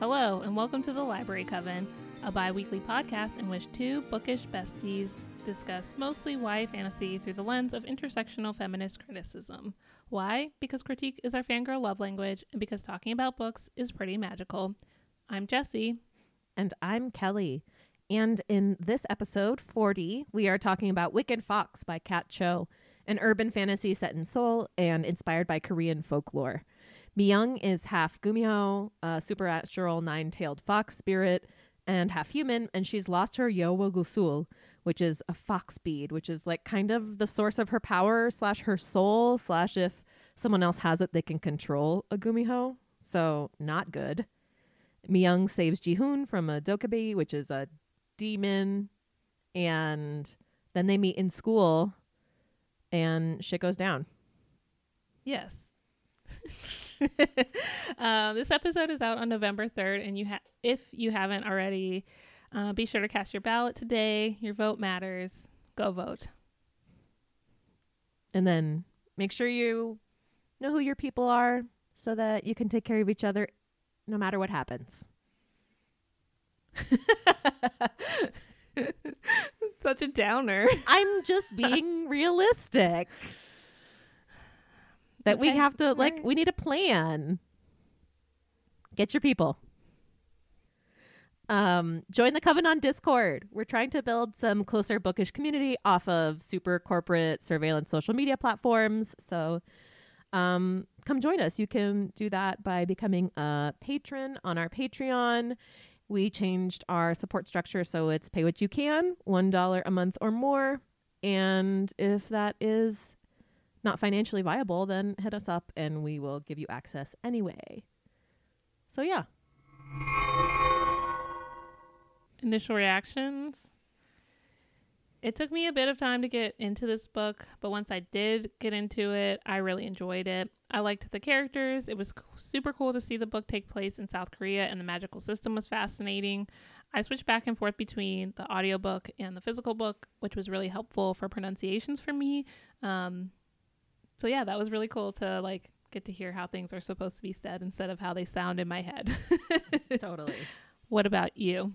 Hello, and welcome to the Library Coven, a bi weekly podcast in which two bookish besties discuss mostly YA fantasy through the lens of intersectional feminist criticism. Why? Because critique is our fangirl love language, and because talking about books is pretty magical. I'm Jessie. And I'm Kelly. And in this episode 40, we are talking about Wicked Fox by Kat Cho, an urban fantasy set in Seoul and inspired by Korean folklore. Myung is half Gumiho, a supernatural nine-tailed fox spirit, and half human, and she's lost her Yeowogusul, which is a fox bead, which is like kind of the source of her power slash her soul slash if someone else has it, they can control a Gumiho. So not good. Myung saves Jihoon from a Dokkaebi, which is a demon, and then they meet in school, and shit goes down. Yes. uh, this episode is out on November 3rd, and you ha- if you haven't already, uh, be sure to cast your ballot today. Your vote matters. Go vote. And then make sure you know who your people are so that you can take care of each other no matter what happens. Such a downer. I'm just being realistic. That we have to, all like, right. we need a plan. Get your people. Um, join the Coven on Discord. We're trying to build some closer bookish community off of super corporate surveillance social media platforms. So um, come join us. You can do that by becoming a patron on our Patreon. We changed our support structure so it's pay what you can, $1 a month or more. And if that is not financially viable, then hit us up and we will give you access anyway. So, yeah. Initial reactions. It took me a bit of time to get into this book, but once I did get into it, I really enjoyed it. I liked the characters. It was super cool to see the book take place in South Korea, and the magical system was fascinating. I switched back and forth between the audiobook and the physical book, which was really helpful for pronunciations for me. Um, so yeah, that was really cool to like get to hear how things are supposed to be said instead of how they sound in my head. Totally. what about you?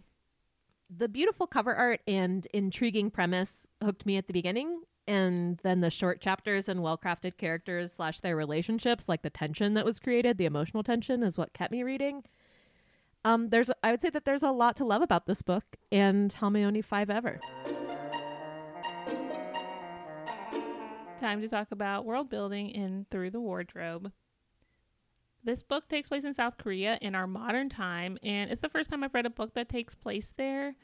the beautiful cover art and intriguing premise hooked me at the beginning and then the short chapters and well-crafted characters slash their relationships like the tension that was created the emotional tension is what kept me reading um there's i would say that there's a lot to love about this book and how may only five ever Time to talk about world building in Through the Wardrobe. This book takes place in South Korea in our modern time, and it's the first time I've read a book that takes place there.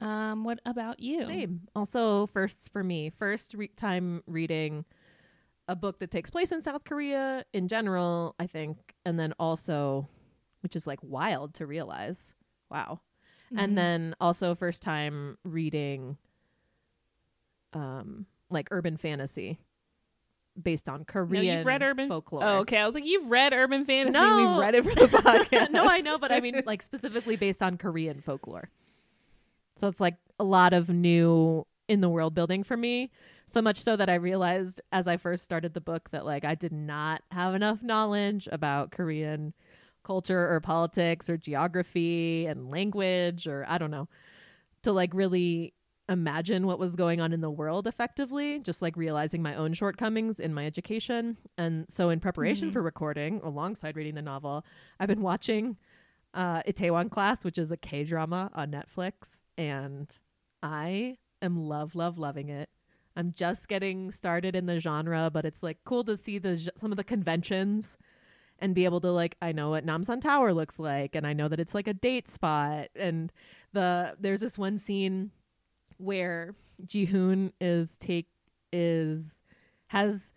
Um, what about you? Same. Also, firsts for me. First re- time reading a book that takes place in South Korea in general, I think, and then also, which is like wild to realize. Wow. Mhm. And then also first time reading um like urban fantasy based on no, Korean you've read urban folklore. Oh, okay. I was like, you've read urban fantasy. No. We've read it for the podcast. no, I know, but I mean like specifically based on Korean folklore. So it's like a lot of new in the world building for me. So much so that I realized as I first started the book that like I did not have enough knowledge about Korean culture or politics or geography and language or I don't know to like really imagine what was going on in the world effectively, just like realizing my own shortcomings in my education. And so, in preparation Mhm. for recording, alongside reading the novel, I've been watching uh, Itaewon Class, which is a K drama on Netflix, and I am love, love, loving it. I'm just getting started in the genre, but it's like cool to see the some of the conventions and be able to like I know what Namsan Tower looks like, and I know that it's like a date spot, and the there's this one scene where Jihoon is take is has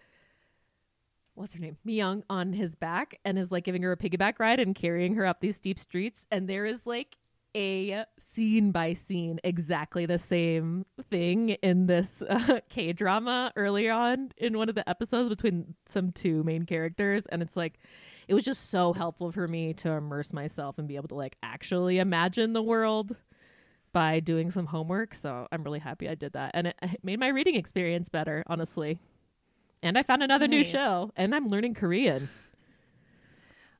what's her name? Myung on his back and is like giving her a piggyback ride and carrying her up these steep streets. And there is like a scene by scene exactly the same thing in this uh, K drama earlier on in one of the episodes between some two main characters. And it's like it was just so helpful for me to immerse myself and be able to like actually imagine the world by doing some homework. So I'm really happy I did that. And it, it made my reading experience better, honestly. And I found another new show and I'm learning Korean.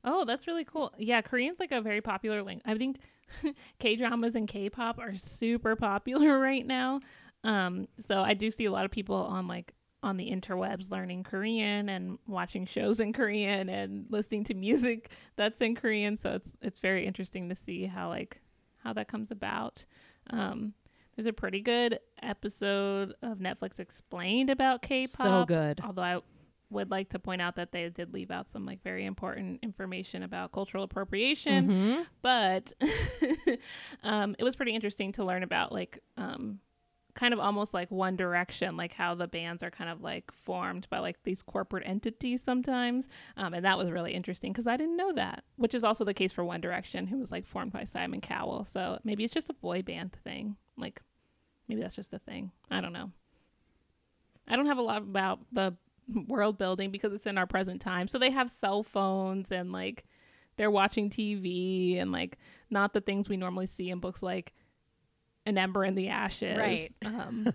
Oh, that's really cool. Yeah, Korean's like a very popular language. I think K dramas and K pop are super popular right now. Um, so I do see a lot of people on like on the interwebs learning Korean and watching shows in Korean and listening to music that's in Korean. So it's it's very interesting to see how like how that comes about. Um, there's a pretty good episode of Netflix explained about K-pop. So good. Although I would like to point out that they did leave out some like very important information about cultural appropriation, Mm-hmm. but um, it was pretty interesting to learn about like um, kind of almost like One Direction, like how the bands are kind of like formed by like these corporate entities sometimes, um, and that was really interesting because I didn't know that, which is also the case for One Direction, who was like formed by Simon Cowell. So maybe it's just a boy band thing, like maybe that's just a thing. I don't know. I don't have a lot about the world building because it's in our present time. So they have cell phones and like they're watching TV and like not the things we normally see in books like An Ember in the Ashes. Right. Um,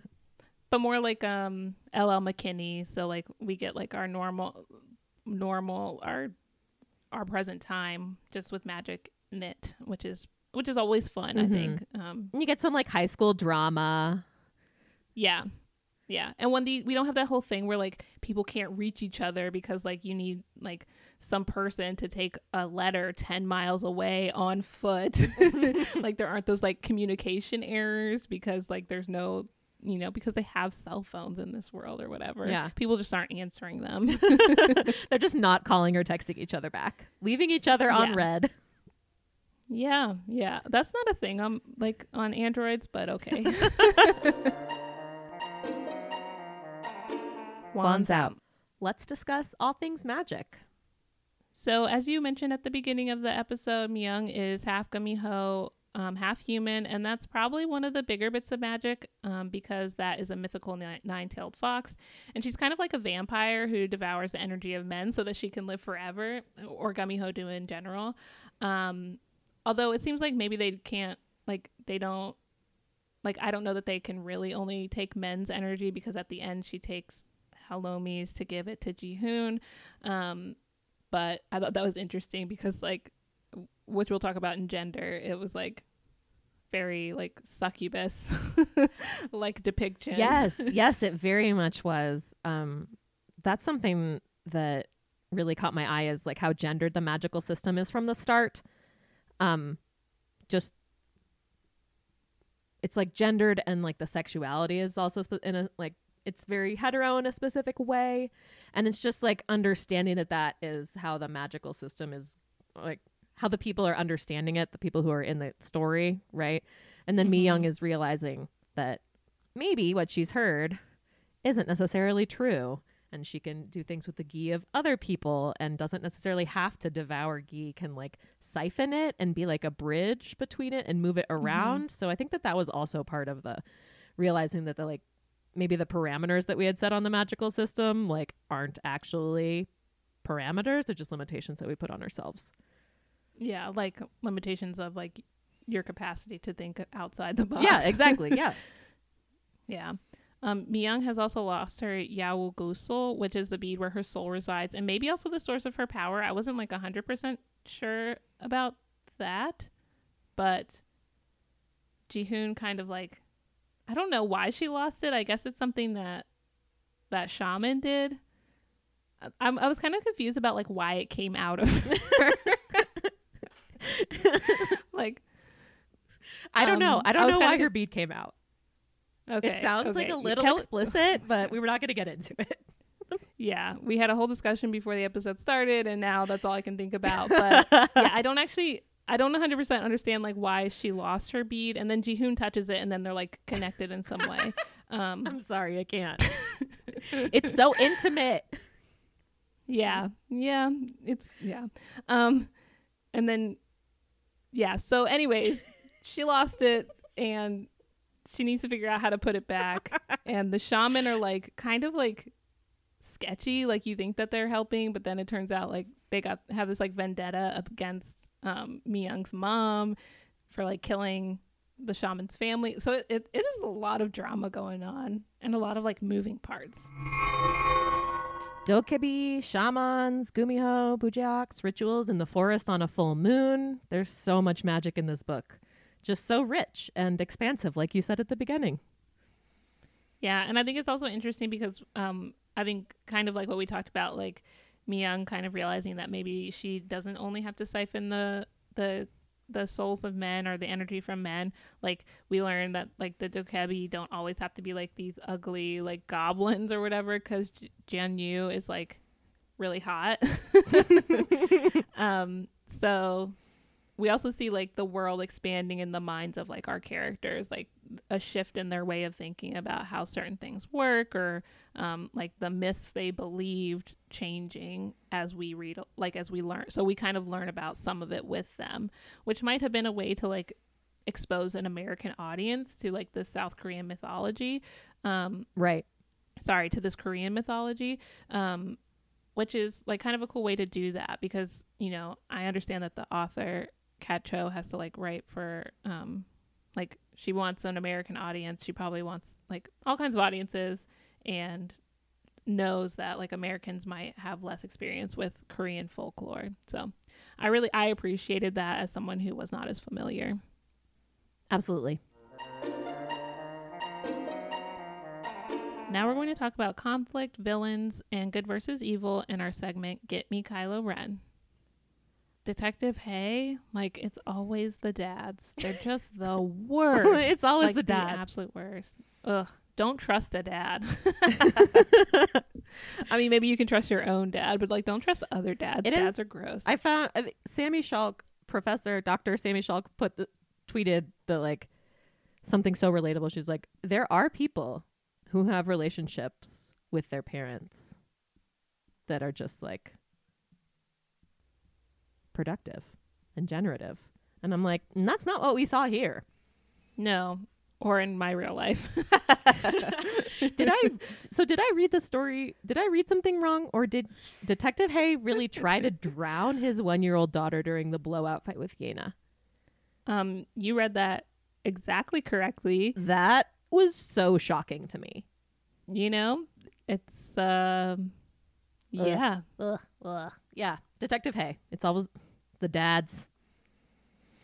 but more like um LL McKinney. So like we get like our normal normal our our present time just with magic in it, which is which is always fun, I Mhm. think. Um You get some like high school drama. Yeah. Yeah. And when the we don't have that whole thing where like people can't reach each other because like you need like some person to take a letter 10 miles away on foot. like there aren't those like communication errors because like there's no you know because they have cell phones in this world or whatever. Yeah. People just aren't answering them. They're just not calling or texting each other back, leaving each other on Yeah. red. yeah. Yeah. That's not a thing on like on Androids, but okay. Wands out. Let's discuss all things magic. So, as you mentioned at the beginning of the episode, Myung is half Gumiho, um, half human, and that's probably one of the bigger bits of magic um, because that is a mythical ni- nine-tailed fox, and she's kind of like a vampire who devours the energy of men so that she can live forever, or Gumiho do in general. Um, although it seems like maybe they can't, like they don't, like I don't know that they can really only take men's energy because at the end she takes Halmeoni's to give it to Jihoon. Um, but I thought that was interesting because like which we'll talk about in gender, it was like very like succubus like depiction. Yes, yes, it very much was. Um, that's something that really caught my eye is like how gendered the magical system is from the start. Um, just it's like gendered and like the sexuality is also spe- in a like it's very hetero in a specific way, and it's just like understanding that that is how the magical system is like how the people are understanding it, the people who are in the story, right? And then Mi Mhm. Young is realizing that maybe what she's heard isn't necessarily true and she can do things with the gi of other people and doesn't necessarily have to devour gi can like siphon it and be like a bridge between it and move it around so i think that that was also part of the realizing that the like maybe the parameters that we had set on the magical system like aren't actually parameters they're just limitations that we put on ourselves Yeah, like limitations of like your capacity to think outside the box. yeah exactly yeah Yeah. Um, has also lost her Yao Gusul, which is the bead where her soul resides, and maybe also the source of her power. I wasn't like 100% sure about that, but Jihoon kind of like, I don't know why she lost it. I guess it's something that that shaman did. I, I'm, I was kind of confused about like why it came out of her. like, i don't know Um, i I don't was know why her bead came out okay, it sounds like a little Kel- explicit but we were not going to get into it Yeah, we had a whole discussion before the episode started, and now that's all I can think about. But yeah, I don't actually, I don't 100% understand like why she lost her bead, and then Jihoon touches it, and then they're like connected in some way. Um, I'm sorry, I can't. it's so intimate. yeah, yeah, it's yeah. Um, and then yeah. So, anyways, she lost it, and she needs to figure out how to put it back. and the shaman are like kind of like sketchy like you think that they're helping but then it turns out like they got have this like vendetta against um Myung's mom for like killing the shaman's family so it, it, it is a lot of drama going on and a lot of like moving parts Dokkaebi, shamans, gumiho, bujeoks, rituals in the forest on a full moon. There's so much magic in this book. Just so rich and expansive, like you said at the beginning. Yeah, and I think it's also interesting because um, I think kind of like what we talked about, like Mi-young kind of realizing that maybe she doesn't only have to siphon the the the souls of men or the energy from men. Like we learned that like the Dokkaebi don't always have to be like these ugly like goblins or whatever because J- Jian Yu is like really hot. um, so we also see like the world expanding in the minds of like our characters like a shift in their way of thinking about how certain things work or um, like the myths they believed changing as we read like as we learn so we kind of learn about some of it with them which might have been a way to like expose an american audience to like the south korean mythology um, Right. sorry to this korean mythology um, which is like kind of a cool way to do that because you know i understand that the author kat cho has to like write for um like she wants an american audience she probably wants like all kinds of audiences and knows that like americans might have less experience with korean folklore so i really i appreciated that as someone who was not as familiar Absolutely. Now we're going to talk about conflict, villains, and good versus evil in our segment Get Me Kylo Ren. Detective Hae, like it's always the dads. They're just the worst. It's always Like, the dads. absolute worst. Ugh. Don't trust a dad. I mean, maybe you can trust your own dad, but like, don't trust other dads. It is- dads are gross. I found I Sammy Shulk, Professor Dr. Sammy Shulk, put the, tweeted the like something so relatable. She's like, there are people who have relationships with their parents that are just like productive and generative. And I'm like, "Mm, that's not what we saw here. no, or in my real life. Did I? So did I read the story? Did I read something wrong, or did Detective Hae really try to drown his one-year-old daughter during the blowout fight with Yena? um, you read that exactly correctly. That was so shocking to me. You know, it's um, yeah. Ugh, ugh. Yeah, Detective Hae. It's always the dads.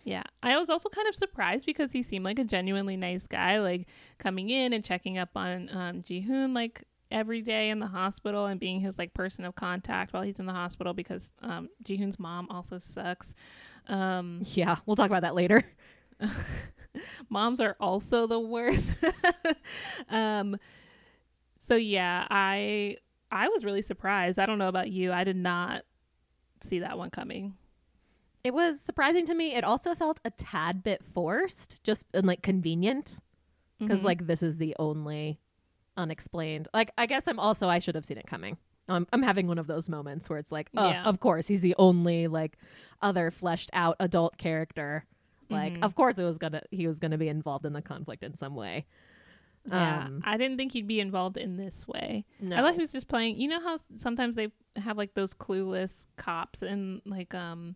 Yeah. I was also kind of surprised because he seemed like a genuinely nice guy, like coming in and checking up on um, Ji-hoon like every day in the hospital and being his like person of contact while he's in the hospital because um, Ji-hoon's mom also sucks. Um, Yeah, we'll talk about that later. moms are also the worst. um, so yeah, I I was really surprised. I don't know about you. I did not see that one coming. It was surprising to me. It also felt a tad bit forced, just and like convenient, because Mhm. like this is the only unexplained. Like I guess I'm also I should have seen it coming. Um, I'm having one of those moments where it's like, oh, Yeah. of course he's the only like other fleshed out adult character. Like, Mhm. of course it was gonna he was gonna be involved in the conflict in some way. Yeah, Um, I didn't think he'd be involved in this way. No, I thought he was just playing. You know how sometimes they have like those clueless cops and like um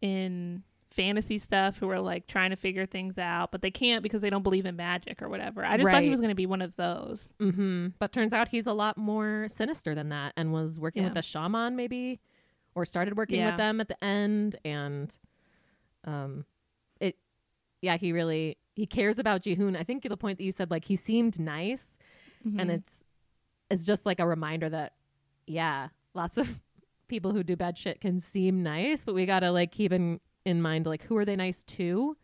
in fantasy stuff who are like trying to figure things out, but they can't because they don't believe in magic or whatever. I just thought he was going to be one of those. Mm-hmm. But turns out he's a lot more sinister than that and was working with Yeah. a shaman maybe or started working Yeah. with them at the end and um it yeah, he really he cares about Jihoon. I think the point that you said like he seemed nice and Mhm. it's it's just like a reminder that yeah, lots of people who do bad shit can seem nice, but we got to like keep in in mind like who are they nice to?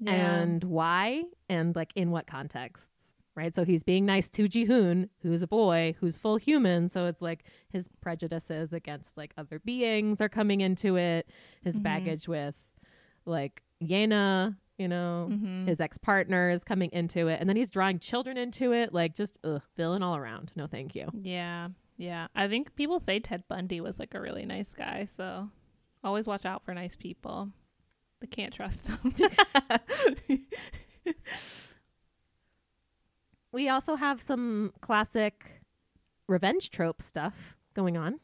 Yeah. and why and like in what contexts right so he's being nice to jihoon who's a boy who's full human so it's like his prejudices against like other beings are coming into it his Mhm. baggage with like yena you know Mhm. his ex-partner is coming into it and then he's drawing children into it like just ugh, villain all around no thank you Yeah. Yeah. I think people say Ted Bundy was like a really nice guy, so always watch out for nice people. They can't trust them. we also have some classic revenge trope stuff going on.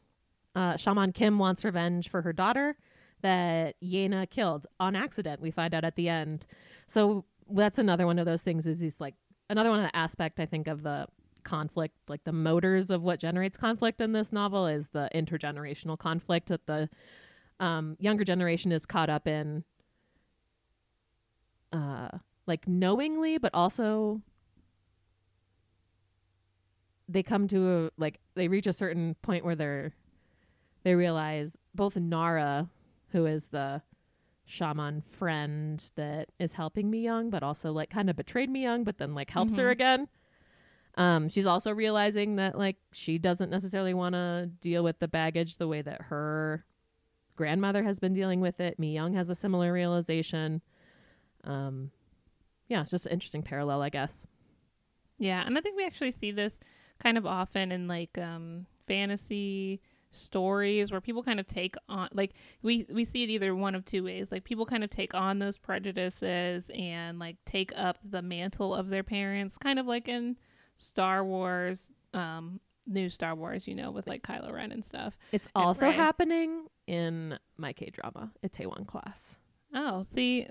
Uh, Shaman Kim wants revenge for her daughter that Yena killed on accident. We find out at the end. So that's another one of those things. Is he's like another one of the aspect I think of the conflict, like the motors of what generates conflict in this novel is the intergenerational conflict that the um, younger generation is caught up in, uh, like knowingly, but also they come to a like they reach a certain point where they're they realize both Nara, who is the shaman friend that is helping Mi Young, but also like kind of betrayed Mi Young, but then like helps her Mhm. again. Um, she's also realizing that like she doesn't necessarily want to deal with the baggage the way that her grandmother has been dealing with it. Mi Young has a similar realization. Um, yeah, it's just an interesting parallel, I guess. Yeah, and I think we actually see this kind of often in like um fantasy stories where people kind of take on like we we see it either one of two ways like people kind of take on those prejudices and like take up the mantle of their parents kind of like in Star Wars um new Star Wars you know with like Kylo Ren and stuff It's And also Rey. happening in my K drama, Itaewon class. Oh, see,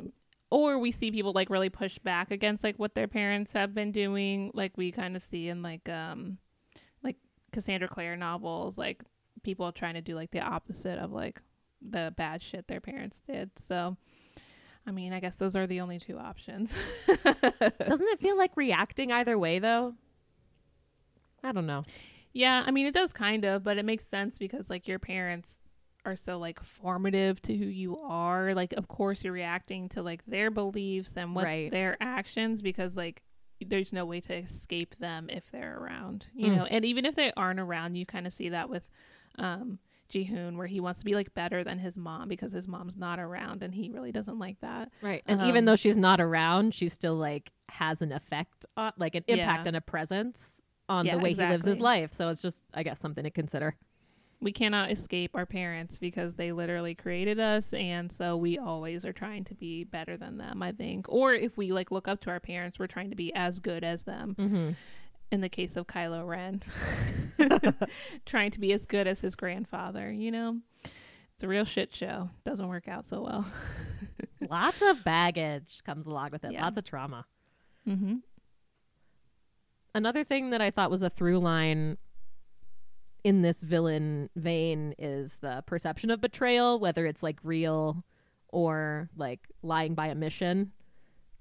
or we see people like really push back against like what their parents have been doing, like we kind of see in like um, like Cassandra Clare novels, like people trying to do like the opposite of like the bad shit their parents did. So, I mean, I guess those are the only two options. Doesn't it feel like reacting either way though? I don't know. Yeah, I mean it does kind of, but it makes sense because like your parents are so like formative to who you are. Like of course you're reacting to like their beliefs and what Right. their actions because like there's no way to escape them if they're around. You Mm. know, and even if they aren't around, you kind of see that with um Jihoon where he wants to be like better than his mom because his mom's not around and he really doesn't like that. Right. And even Um, though she's not around, she still like has an effect on like an impact Yeah. and a presence on Yeah, the way he lives his life. So it's just I guess something to consider. we cannot escape our parents because they literally created us and so we always are trying to be better than them i think or if we like look up to our parents we're trying to be as good as them Mm-hmm. in the case of kylo ren trying to be as good as his grandfather you know it's a real shit show doesn't work out so well Lots of baggage comes along with it. Yeah. Lots of trauma. mm-hmm. Another thing that I thought was a through line in this villain vein is the perception of betrayal, whether it's like real or like lying by omission,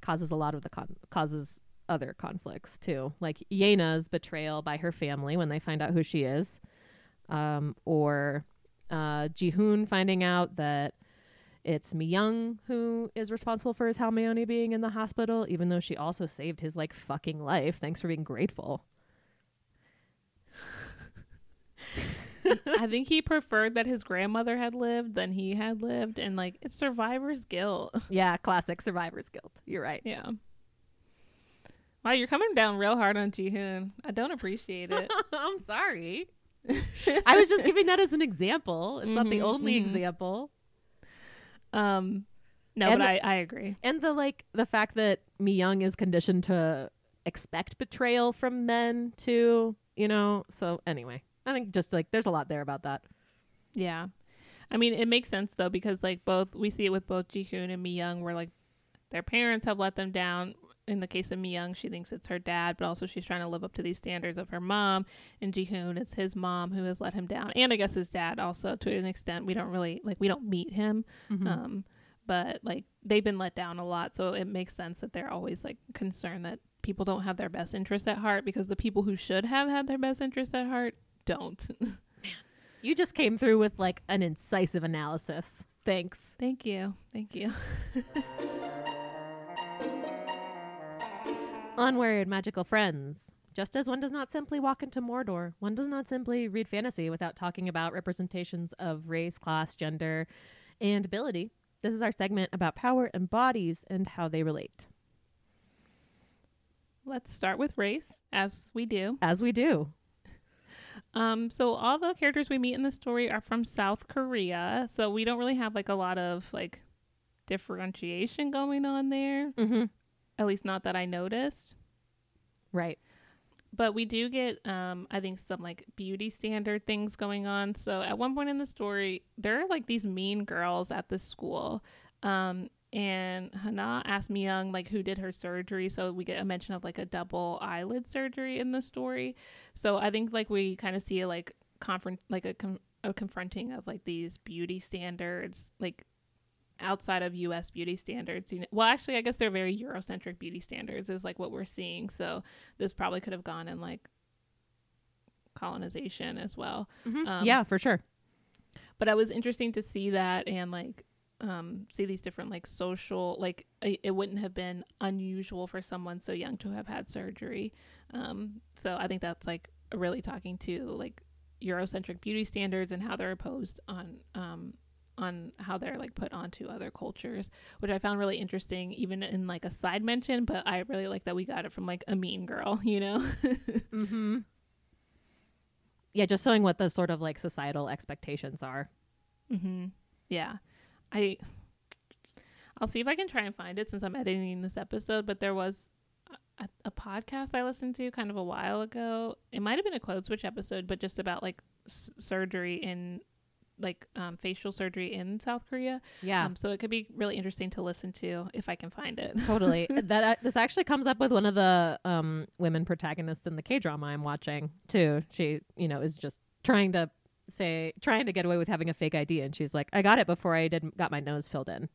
causes a lot of the con- causes other conflicts too. Like Yena's betrayal by her family when they find out who she is, um, or uh, Jihoon finding out that it's Mi Young who is responsible for his Halmeoni being in the hospital, even though she also saved his like fucking life. Thanks for being grateful. i think he preferred that his grandmother had lived than he had lived and like it's survivor's guilt Yeah, classic survivor's guilt. You're right. Yeah. Wow, you're coming down real hard on Jihoon. I don't appreciate it. I'm sorry. I was just giving that as an example. It's not the Mhm, only mhm. example. Um, no, And but the- I, I agree. And the like the fact that Mi Young is conditioned to expect betrayal from men too, you know. So anyway, I think just like there's a lot there about that. Yeah. I mean, it makes sense though because like both we see it with both Jihoon and Mi Young where like their parents have let them down. In the case of Mi Young, she thinks it's her dad, but also she's trying to live up to these standards of her mom. And Jihoon, it's his mom who has let him down, and I guess his dad also to an extent. We don't really like we don't meet him, Mhm. um but like they've been let down a lot so it makes sense that they're always like concerned that people don't have their best interest at heart because the people who should have had their best interest at heart don't you just came through with like an incisive analysis. Thanks. thank you thank you Onward, magical friends. Just as one does not simply walk into Mordor, one does not simply read fantasy without talking about representations of race, class, gender, and ability. This is our segment about power and bodies and how they relate. let's start with race as we do As we do. um so all the characters we meet in the story are from south korea so we don't really have like a lot of like differentiation going on there Mm-hmm. At least not that i noticed Right. but we do get um i think some like beauty standard things going on so at one point in the story there are like these mean girls at this school um and Hana asked Myung like who did her surgery, so we get a mention of like a double eyelid surgery in the story. So I think like we kind of see a like confront like a com- a confronting of like these beauty standards like outside of US beauty standards. You know, well actually I guess they're very Eurocentric beauty standards is like what we're seeing. So this probably could have gone in like colonization as well. Um, yeah, for sure. but it was interesting to see that and like um see these different like social like it, it wouldn't have been unusual for someone so young to have had surgery um so i think that's like really talking to like eurocentric beauty standards and how they're opposed on um on how they're like put onto other cultures which i found really interesting even in like a side mention but i really like that we got it from like a mean girl you know Mm-hmm. Yeah, just showing what the sort of like societal expectations are. Mm-hmm. Yeah. I I'll see if I can try and find it since I'm editing this episode, but there was a, a podcast I listened to kind of a while ago. It might have been a code switch episode, but just about like s- surgery in like um, facial surgery in South Korea. Yeah. Um, so it could be really interesting to listen to if I can find it. totally. that uh, this actually comes up with one of the um, women protagonists in the K drama I'm watching too. She, you know, is just trying to say, trying to get away with having a fake ID, and she's like, "I got it before I did got my nose filled in."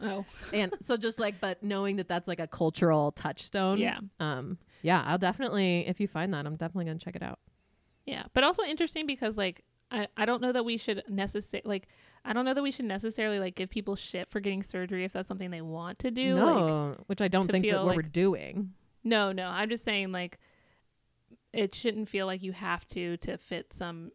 Oh, And so just like, but knowing that that's like a cultural touchstone. yeah. Um. Yeah, I'll definitely if you find that, I'm definitely gonna check it out. Yeah, but also interesting because like I, I don't know that we should necessarily like I don't know that we should necessarily like give people shit for getting surgery if that's something they want to do. Like, no, which I don't think that what we're doing. no, no. I'm just saying like it shouldn't feel like you have to to fit some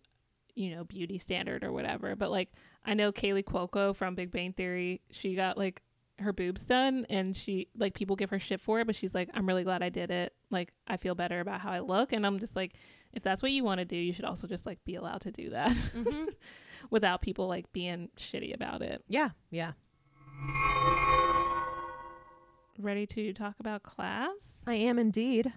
you know beauty standard or whatever. But like I know Kaley Cuoco from Big Bang Theory, she got like her boobs done and she like people give her shit for it but she's like i'm really glad i did it like i feel better about how i look and i'm just like if that's what you want to do you should also just like be allowed to do that Mm-hmm. without people like being shitty about it. Yeah, yeah. Ready to talk about class? I am indeed.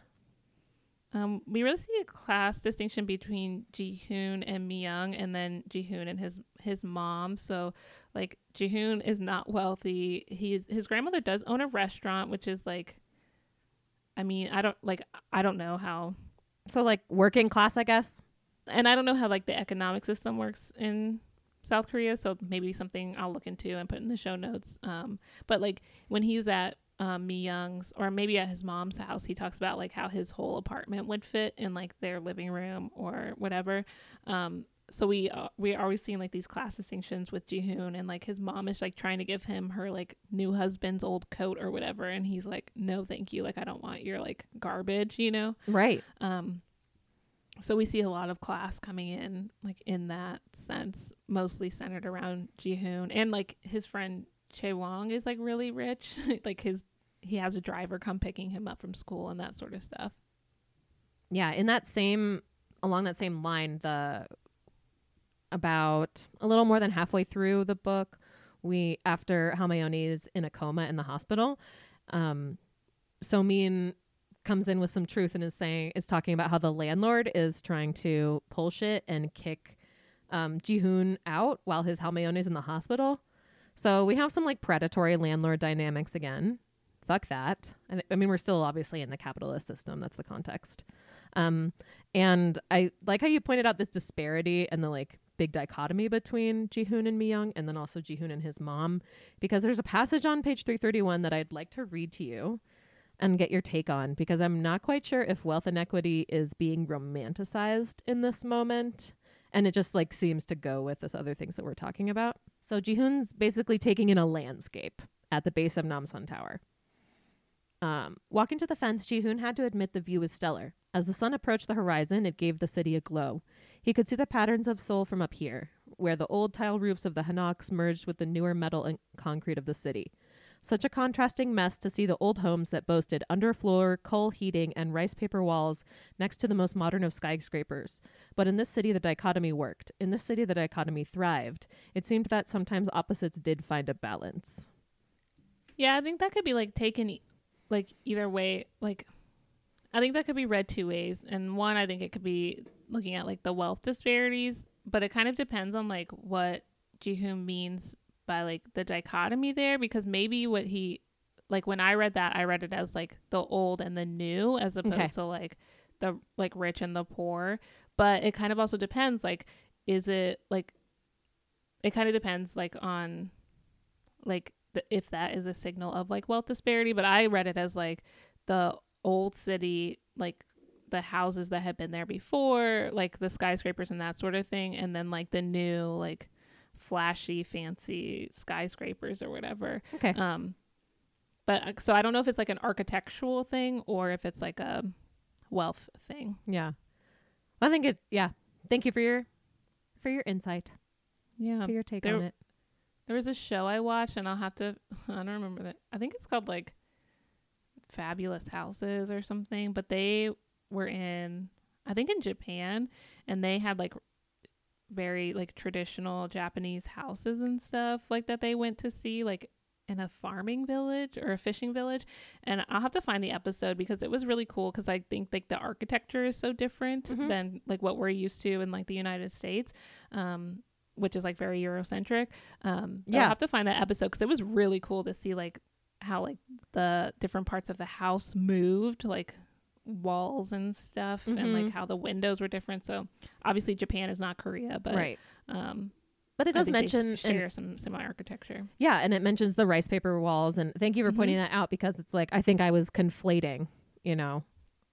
Um, we really see a class distinction between Jihoon and Myung, and then Jihoon and his his mom. So, like Jihoon is not wealthy. He's his grandmother does own a restaurant, which is like, I mean, I don't like I don't know how, So like working class, I guess. and I don't know how like the economic system works in South Korea. So maybe something I'll look into and put in the show notes. Um, but like when he's at um, Young's or maybe at his mom's house, he talks about like how his whole apartment would fit in like their living room or whatever. Um, so we uh, we are always seeing like these class distinctions with Jihoon and like his mom is like trying to give him her like new husband's old coat or whatever, and he's like, no, thank you, like I don't want your like garbage, you know. Right. Um, so we see a lot of class coming in, like in that sense, mostly centered around Jihoon and like his friend Che Wong is like really rich, like his he has a driver come picking him up from school and that sort of stuff. Yeah, in that same along that same line, the about a little more than halfway through the book, we after Halmeoni is in a coma in the hospital, um, Somin comes in with some truth and is saying is talking about how the landlord is trying to pull shit and kick um, Jihoon out while his Halmeoni is in the hospital. So we have some like predatory landlord dynamics again. Fuck that. I mean, we're still obviously in the capitalist system. That's the context. Um, and I like how you pointed out this disparity and the like big dichotomy between Jihoon and Myung, and then also Jihoon and his mom, because there's a passage on page 331 that I'd like to read to you and get your take on, because I'm not quite sure if wealth inequity is being romanticized in this moment. And it just like seems to go with this other things that we're talking about. So Jihoon's basically taking in a landscape at the base of Namsan Tower. Um, walking to the fence, Jihoon had to admit the view was stellar. As the sun approached the horizon, it gave the city a glow. He could see the patterns of Seoul from up here, where the old tile roofs of the Hanoks merged with the newer metal and concrete of the city. Such a contrasting mess to see the old homes that boasted underfloor, coal heating, and rice paper walls next to the most modern of skyscrapers. But in this city, the dichotomy worked. In this city, the dichotomy thrived. It seemed that sometimes opposites did find a balance. Yeah, I think that could be like taken like either way. Like, I think that could be read two ways. And one, I think it could be looking at like the wealth disparities, but it kind of depends on like what Jihoon means by like the dichotomy there because maybe what he like when I read that I read it as like the old and the new as opposed Okay. to like the like rich and the poor. But it kind of also depends like is it like it kind of depends like on like if that is a signal of like wealth disparity but i read it as like the old city like the houses that had been there before like the skyscrapers and that sort of thing and then like the new like flashy fancy skyscrapers or whatever Okay. um but uh, so i don't know if it's like an architectural thing or if it's like a wealth thing Yeah. I think it yeah. Thank you for your for your insight. yeah for your take there- on it. There was a show I watched, and I'll have to. I don't remember that. I think it's called like Fabulous Houses or something. But they were in, I think, in Japan, and they had like very like traditional Japanese houses and stuff like that. They went to see like in a farming village or a fishing village, and I'll have to find the episode because it was really cool. Because I think like the architecture is so different Mhm. than like what we're used to in like the United States. Um, which is like very Eurocentric. Um, yeah. I'll have to find that episode because it was really cool to see like how like the different parts of the house moved, like walls and stuff, and like Mhm. how the windows were different. So obviously Japan is not Korea, but right. um, But it I does mention s- and- share some similar architecture. Yeah, and it mentions the rice paper walls and thank you for Mhm. pointing that out because it's like I think I was conflating, you know,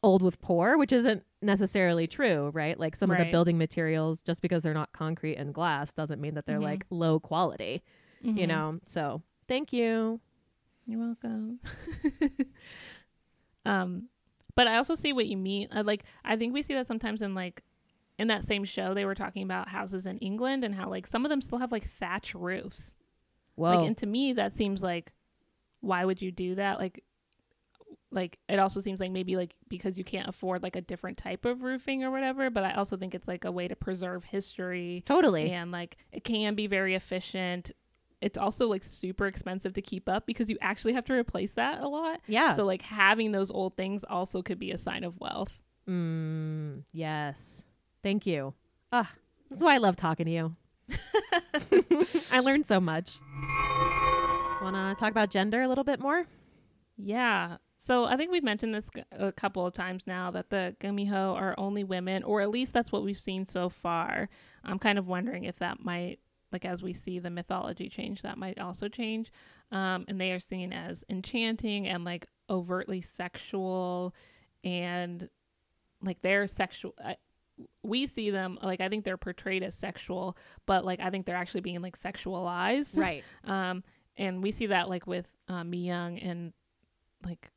old with poor, which isn't necessarily true, right? Like some of the building materials just because they're not concrete and glass doesn't mean that they're Mhm. like low quality, you Mhm. know. So, thank you. You're welcome. um, but I also see what you mean. I like I think we see that sometimes in like in that same show they were talking about houses in England and how like some of them still have like thatch roofs. Whoa. Like and to me that seems like why would you do that? Like like it also seems like maybe like because you can't afford like a different type of roofing or whatever, but I also think it's like a way to preserve history totally. and like it can be very efficient. It's also like super expensive to keep up because you actually have to replace that a lot. Yeah. So like having those old things also could be a sign of wealth. Mm, yes. Thank you. Ah, that's why I love talking to you. I learned so much. Want to talk about gender a little bit more? Yeah. So I think we've mentioned this a couple of times now that the gumiho are only women, or at least that's what we've seen so far. I'm kind of wondering if that might, like, as we see the mythology change, that might also change. Um, and they are seen as enchanting and like overtly sexual, and like they're sexual. I, we see them like I think they're portrayed as sexual, but like I think they're actually being like sexualized. Right. Um, and we see that like with um, Mi Young and like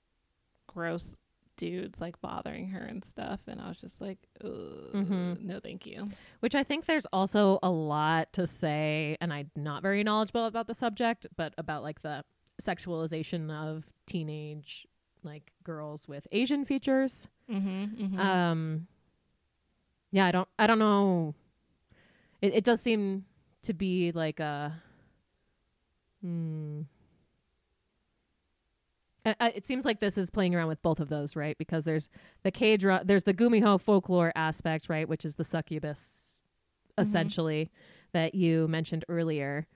gross dudes like bothering her and stuff. And I was just like, Ugh, Mhm. no, thank you. Which I think there's also a lot to say, and I'm not very knowledgeable about the subject, but about like the sexualization of teenage like girls with Asian features. Mm-hmm, mm-hmm. Um, yeah, I don't, I don't know. It, it does seem to be like a. Hmm. I- I- It seems like this is playing around with both of those, right? Because there's the K dra- there's the Gumiho folklore aspect, right, which is the succubus, Mhm. essentially, that you mentioned earlier.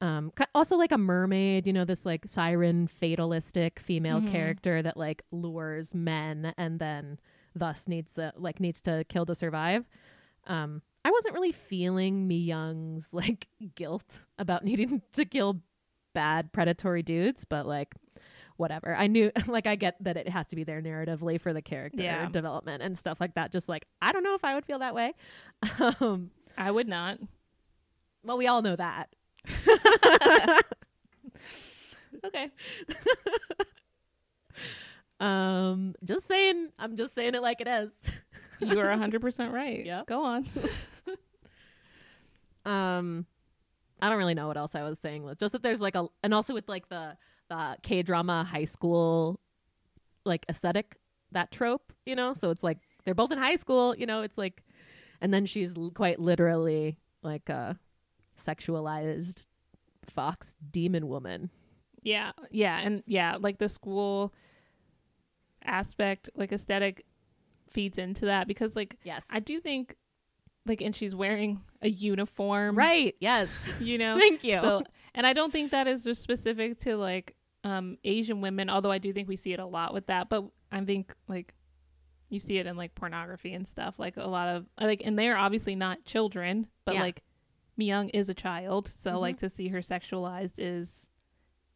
Um, also like a mermaid, you know, this like siren fatalistic female Mhm. character that like lures men and then thus needs the like needs to kill to survive. Um, I wasn't really feeling Mi Young's like guilt about needing to kill bad predatory dudes, but like whatever. I knew like I get that it has to be there narratively for the character Yeah. development and stuff like that. Just like I don't know if I would feel that way. um, I would not. well, we all know that. Okay. Um, just saying. I'm just saying it like it is. You are 100% right. Yeah. Go on. Um, I don't really know what else I was saying. Just that there's like a, and also with like the Uh, the K drama high school like aesthetic that trope, you know. So it's like they're both in high school, you know. It's like, and then she's l- quite literally like a sexualized fox demon woman. Yeah. Yeah. And yeah, like the school aspect, like aesthetic feeds into that because, like, Yes. I do think like and she's wearing a uniform Right. Yes. you know Thank you. so and i don't think that is just specific to like um asian women although i do think we see it a lot with that but i think like you see it in like pornography and stuff like a lot of like and they're obviously not children but Yeah. like Myung is a child so Mhm. like to see her sexualized is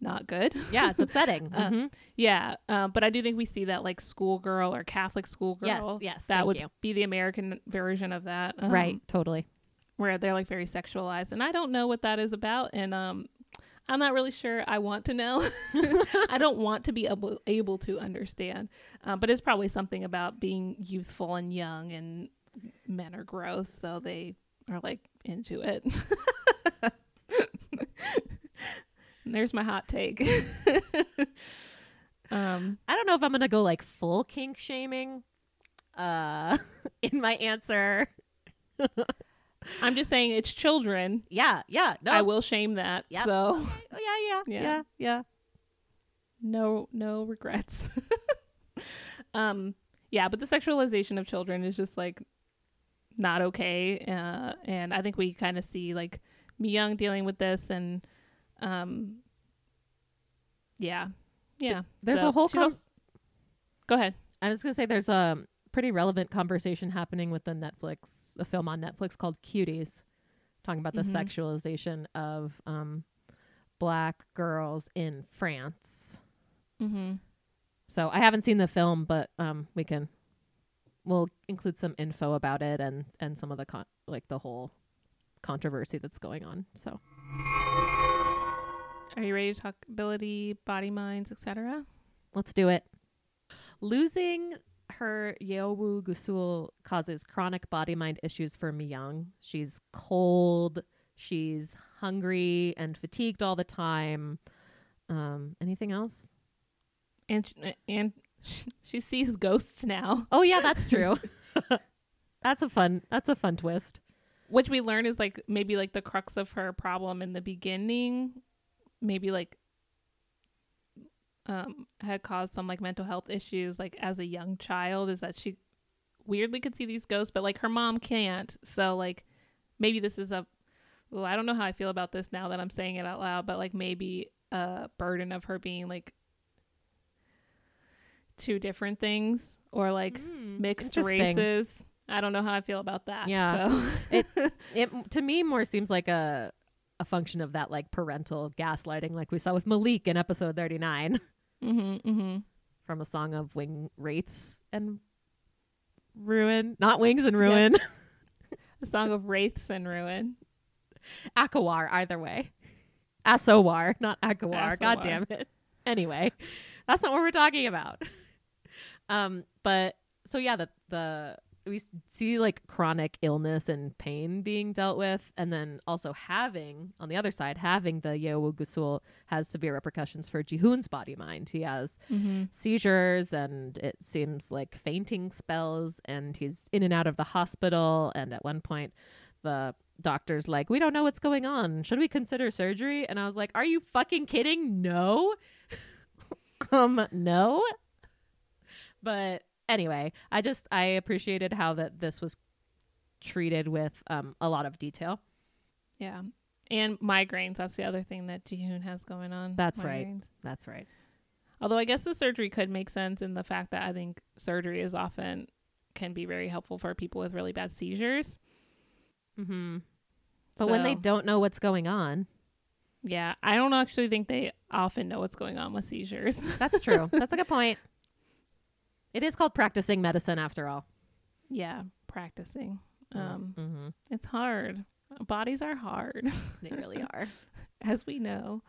not good yeah, it's upsetting. Uh, Mhm. yeah uh, but i do think we see that like schoolgirl or catholic schoolgirl Yes. Yes. that would you. be the american version of that um, right. Totally. where they're like very sexualized and i don't know what that is about and um i'm not really sure i want to know i don't want to be able, able to understand uh, but it's probably something about being youthful and young and men are gross so they are like into it there's my hot take um I don't know if I'm gonna go like full kink shaming. Uh, in my answer. I'm just saying it's children Yeah. Yeah. No. i will shame that Yep. so Oh, yeah. Yeah. Yeah. Yeah. Yeah. no no regrets um yeah but the sexualization of children is just like not okay uh and i think we kind of see like Young dealing with this and um yeah yeah There's So a whole com- als- go ahead I was gonna say there's a pretty relevant conversation happening with the Netflix, a film on Netflix called Cuties, talking about the Mhm. sexualization of um, black girls in France. mm-hmm. So I haven't seen the film, but um, we can we'll include some info about it and and some of the con- like the whole controversy that's going on. So are you ready to talk ability body minds etc let's do it. Losing her Yeowu Guseul causes chronic body mind issues for Myung. She's cold, she's hungry and fatigued all the time. Um, anything else? and and she sees ghosts now Oh yeah, that's true. that's a fun that's a fun twist. which we learn is like maybe like the crux of her problem in the beginning maybe like um had caused some like mental health issues like as a young child is that she weirdly could see these ghosts but like her mom can't. So like maybe this is a well i don't know how i feel about this now that i'm saying it out loud but like maybe a burden of her being like two different things or like Mm, mixed races. I don't know how i feel about that Yeah. so. It it to me more seems like a a function of that like parental gaslighting like we saw with Malik in episode 39 mm-hmm, mm-hmm. from a song of wing wraiths and ruin. Not wings and ruin. A song of wraiths and ruin. akawar either way. Asowar not akawar. God damn it. Anyway that's not what we're talking about. Um but so yeah the the we see like chronic illness and pain being dealt with and then also having on the other side having the Yeowu Guseul has severe repercussions for Jihoon's body mind. He has Mm-hmm. seizures and it seems like fainting spells and he's in and out of the hospital. And at one point the doctor's like we don't know what's going on. Should we consider surgery? And i was like are you fucking kidding? No. Um no. But anyway i just i appreciated how that this was treated with um a lot of detail Yeah. And migraines. That's the other thing that Jihoon has going on. That's right. That's right Although I guess the surgery could make sense in the fact that I think surgery is often can be very helpful for people with really bad seizures. mm-hmm. but when they don't know what's going on yeah, I don't actually think they often know what's going on with seizures. That's true. That's a good point. It is called practicing medicine after all. yeah, practicing. Um, mm-hmm. it's hard. Bodies are hard. They really are. as we know.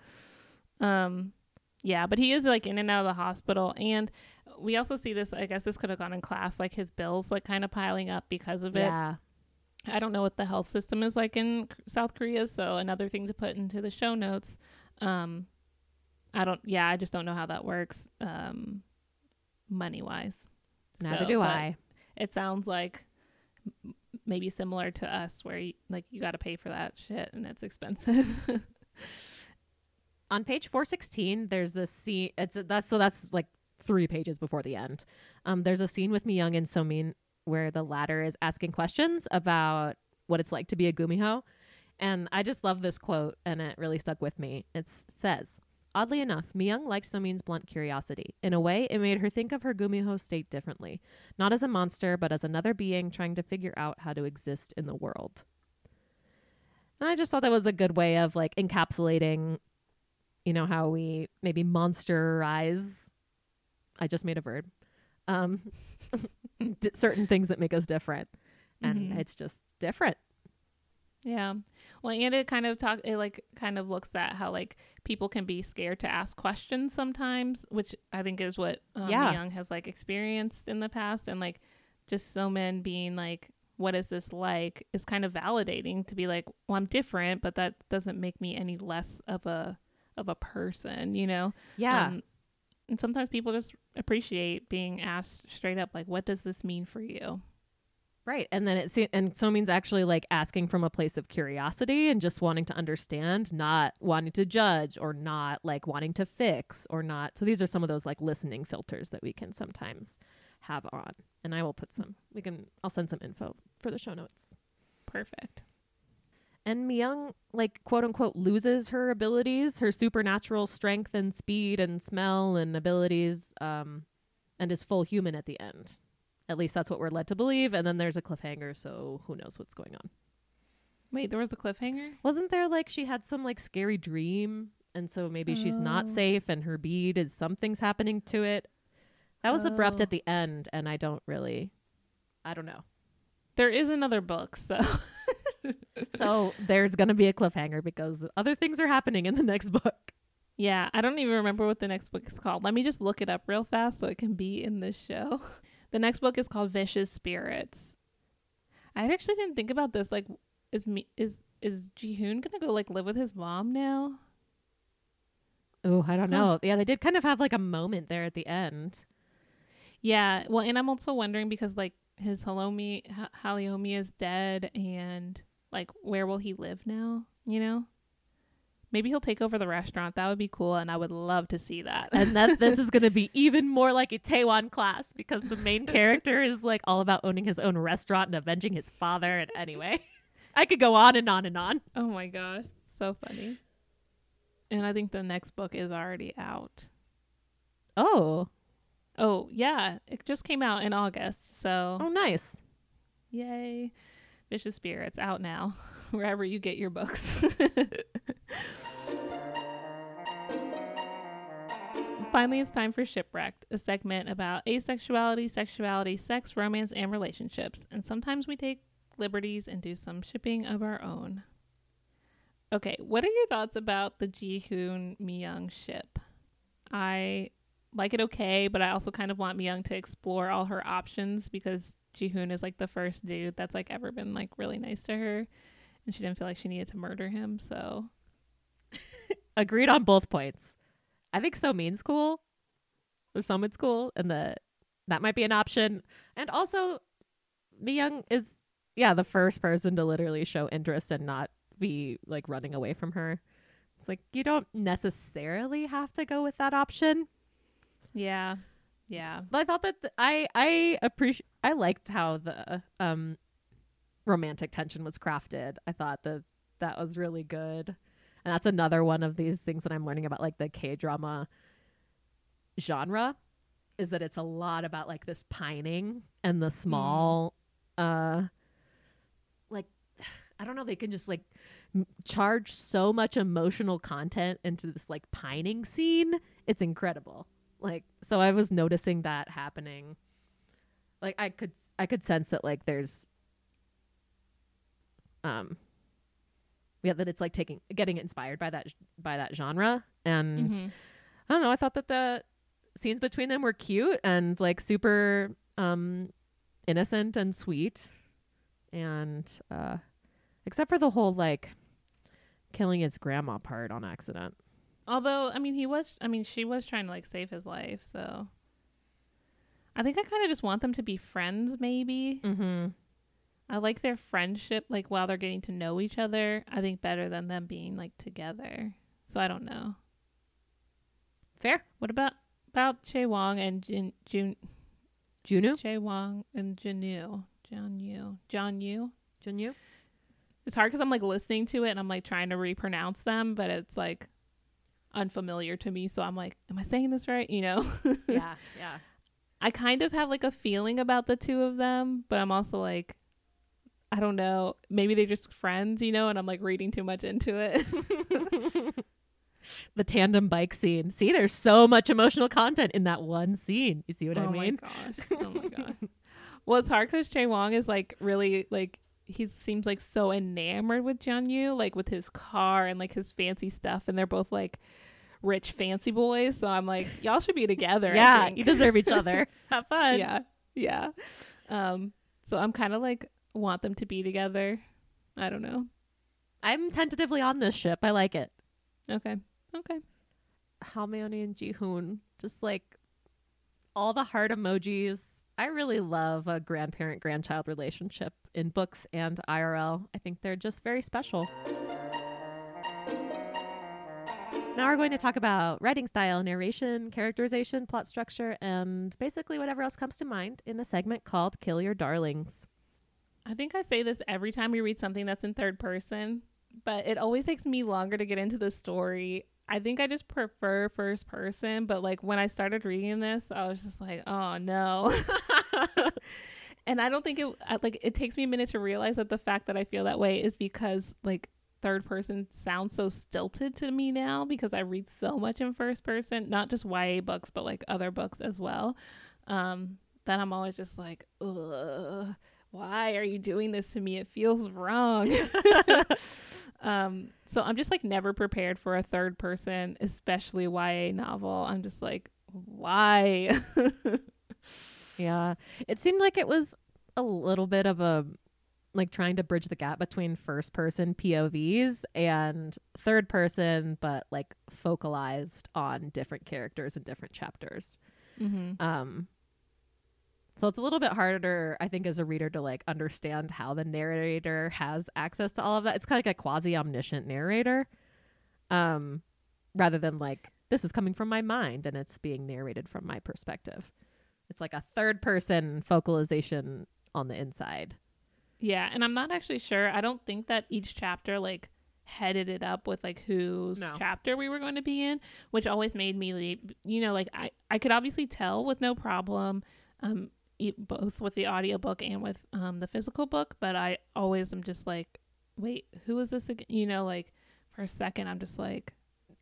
Um, yeah, but he is like in and out of the hospital, and we also see this. I guess this could have gone in class, like his bills like kind of piling up because of it. yeah. I don't know what the health system is like in South Korea, so another thing to put into the show notes. Um, I don't. Yeah, I just don't know how that works, um, money wise. Neither do I. It sounds like maybe similar to us, where you, like you got to pay for that shit, and it's expensive. On page 416, there's this scene. It's that's so that's like three pages before the end. Um, there's a scene with Myung and Somin where the latter is asking questions about what it's like to be a gumiho. And I just love this quote, and it really stuck with me. It says, Oddly enough, Myung liked Somin's blunt curiosity. In a way, it made her think of her Gumiho state differently, not as a monster, but as another being trying to figure out how to exist in the world. And I just thought that was a good way of like encapsulating, you know, how we maybe monsterize. I just made a verb. Um, d- certain things that make us different, and Mhm. it's just different. Yeah. Well, and it kind of talk it like kind of looks at how like people can be scared to ask questions sometimes, which I think is what um, Yeah. Young has like experienced in the past, and like just Somin being like, "What is this like?" is kind of validating to be like, "Well, I'm different, but that doesn't make me any less of a of a person," you know? Yeah. Um, and sometimes people just appreciate being asked straight up, like, "What does this mean for you?" Right. And then it se- and Somin's actually like asking from a place of curiosity and just wanting to understand, not wanting to judge or not like wanting to fix or not. So these are some of those like listening filters that we can sometimes have on. And I will put some we can I'll send some info for the show notes. Perfect. And Myung like quote unquote loses her abilities, her supernatural strength and speed and smell and abilities um and is full human at the end. At least that's what we're led to believe. And then there's a cliffhanger, so who knows what's going on. Wait, there was a cliffhanger. Wasn't there like she had some like scary dream and so maybe she's not Oh. safe and her bead is something's happening to it. That was abrupt Oh. at the end and I don't really I don't know. There is another book, so So there's going to be a cliffhanger because other things are happening in the next book. yeah, I don't even remember what the next book is called. Let me just look it up real fast so it can be in this show. The next book is called Vicious Spirits. I actually didn't think about this. Like, is me is is Jihoon gonna go like live with his mom now? Oh, I don't Huh. know. Yeah, they did kind of have like a moment there at the end. Yeah. Well, and I'm also wondering because like his Halmeoni Ha- Halmeoni is dead, and like where will he live now? You know. Maybe he'll take over the restaurant. That would be cool, and I would love to see that. And that this is going to be even more like Itaewon class because the main character is like all about owning his own restaurant and avenging his father. And anyway, I could go on and on and on. Oh my gosh, so funny. And I think the next book is already out. Oh, Oh, yeah, it just came out in August. So, oh, nice. yay. Vicious Spirits out now, wherever you get your books. Finally, it's time for Shipwrecked, a segment about asexuality, sexuality, sex, romance, and relationships. And sometimes we take liberties and do some shipping of our own. Okay, what are your thoughts about the Ji-hoon Myung ship? I like it okay, but I also kind of want Myung to explore all her options because Ji-hoon is like the first dude that's like ever been like really nice to her, and she didn't feel like she needed to murder him. So Agreed on both points. I think Somin's cool. Or it's cool, and the that might be an option. And also, Myung is yeah the first person to literally show interest and not be like running away from her. It's like you don't necessarily have to go with that option. yeah, yeah, But I thought that th- I I appreciate I liked how the um romantic tension was crafted. I thought that that was really good. And that's another one of these things that I'm learning about like the K-drama genre is that it's a lot about like this pining and the small uh like I don't know they can just like charge so much emotional content into this like pining scene. It's incredible like so i was noticing that happening. Like i could i could sense that like there's um yeah that it's like taking getting inspired by that by that genre. And Mhm. i don't know i thought that the scenes between them were cute and like super um innocent and sweet. And uh except for the whole like killing his grandma part on accident Although, I mean, he was, I mean, she was trying to like save his life. So I think I kind of just want them to be friends, maybe. mm-hmm I like their friendship, like while they're getting to know each other. I think better than them being like together. So I don't know. fair What about about Che Wong and Jin Jun Juno Che Wong and Jinu John Yu John Yu? Junyu it's hard because I'm like listening to it and I'm like trying to repronounce them, but it's like unfamiliar to me. So I'm like, am I saying this right? You know? yeah, yeah. I kind of have like a feeling about the two of them, but I'm also like, I don't know. Maybe they're just friends, you know, and I'm like reading too much into it. the tandem bike scene. See, there's so much emotional content in that one scene. You see what oh I mean? Oh my gosh. Oh my god. well, it's hard because Chae Wong is like really like he seems like so enamored with Jian Yu, like with his car and like his fancy stuff, and they're both like rich fancy boys. So I'm like, y'all should be together. Yeah, you deserve each other. Have fun. yeah, yeah. Um, so I'm kind of like want them to be together. I don't know. I'm tentatively on this ship. I like it. Okay, okay. Halmeoni and Jihoon, just like all the heart emojis. I really love a grandparent grandchild relationship in books and IRL. I think they're just very special. Now we're going to talk about writing style, narration, characterization, plot structure, and basically whatever else comes to mind in a segment called Kill Your Darlings. I think I say this every time we read something that's in third person, but it always takes me longer to get into the story. I think I just prefer first person, but like when I started reading this, I was just like, "Oh no." and I don't think it like it takes me a minute to realize that the fact that I feel that way is because like third person sounds so stilted to me now because I read so much in first person, not just YA books but like other books as well. Um that I'm always just like, "Ugh." why are you doing this to me? It feels wrong. um, so I'm just like never prepared for a third person, especially YA novel. I'm just like, why? Yeah. It seemed like it was a little bit of a like trying to bridge the gap between first person POVs and third person, but like focalized on different characters and different chapters. mm-hmm. Um so it's a little bit harder, I think, as a reader to like understand how the narrator has access to all of that. It's kind of like a quasi omniscient narrator. Um rather than like this is coming from my mind and it's being narrated from my perspective. It's like a third person focalization on the inside. Yeah, and I'm not actually sure. I don't think that each chapter like headed it up with like whose No. chapter we were going to be in, which always made me leave. You know, like I I could obviously tell with no problem, um, both with the audiobook and with um the physical book, but I always am just like, wait, who is this again? You know, like for a second, I'm just like.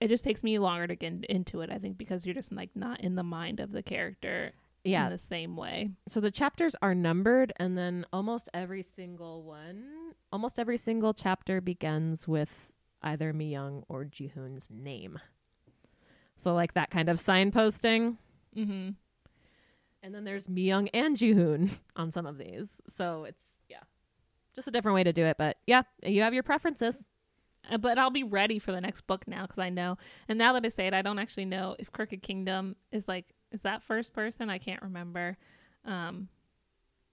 It just takes me longer to get into it, I think, because you're just like not in the mind of the character Yeah. in the same way. So the chapters are numbered, and then almost every single one, almost every single chapter begins with either Myung or Jihoon's name. So like that kind of signposting. Mm-hmm. And then there's Myung and Jihoon on some of these. So it's yeah. Just a different way to do it, but yeah, you have your preferences. Uh, but I'll be ready for the next book now because I know. And now that I say it, I don't actually know if Crooked Kingdom is like is that first person. I can't remember. Um,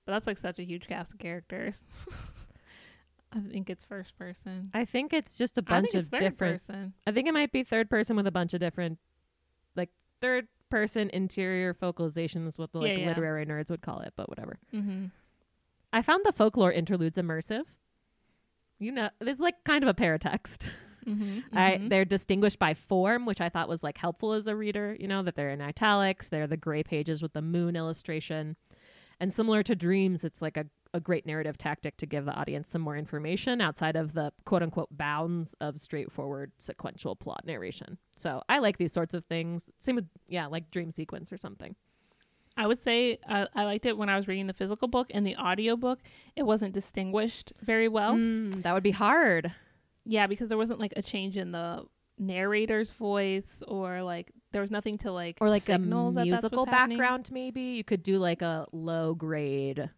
but that's like such a huge cast of characters. I think it's first person. I think it's just a bunch think it's of different person. I think it might be third person with a bunch of different, like third person interior focalizations, what the like Yeah, yeah. literary nerds would call it, but whatever. Mm-hmm. I found the folklore interludes immersive. You know, it's like kind of a paratext. Mm-hmm. I they're distinguished by form, which I thought was like helpful as a reader. You know that they're in italics, they're the gray pages with the moon illustration, and similar to dreams, it's like a a great narrative tactic to give the audience some more information outside of the quote unquote bounds of straightforward sequential plot narration. So I like these sorts of things. Same with yeah, like dream sequence or something. I would say I, I liked it when I was reading the physical book and the audio book. It wasn't distinguished very well. Mm, that would be hard. Yeah, because there wasn't like a change in the narrator's voice or like there was nothing to like Or like a signal that musical what's happening. background, maybe you could do like a low grade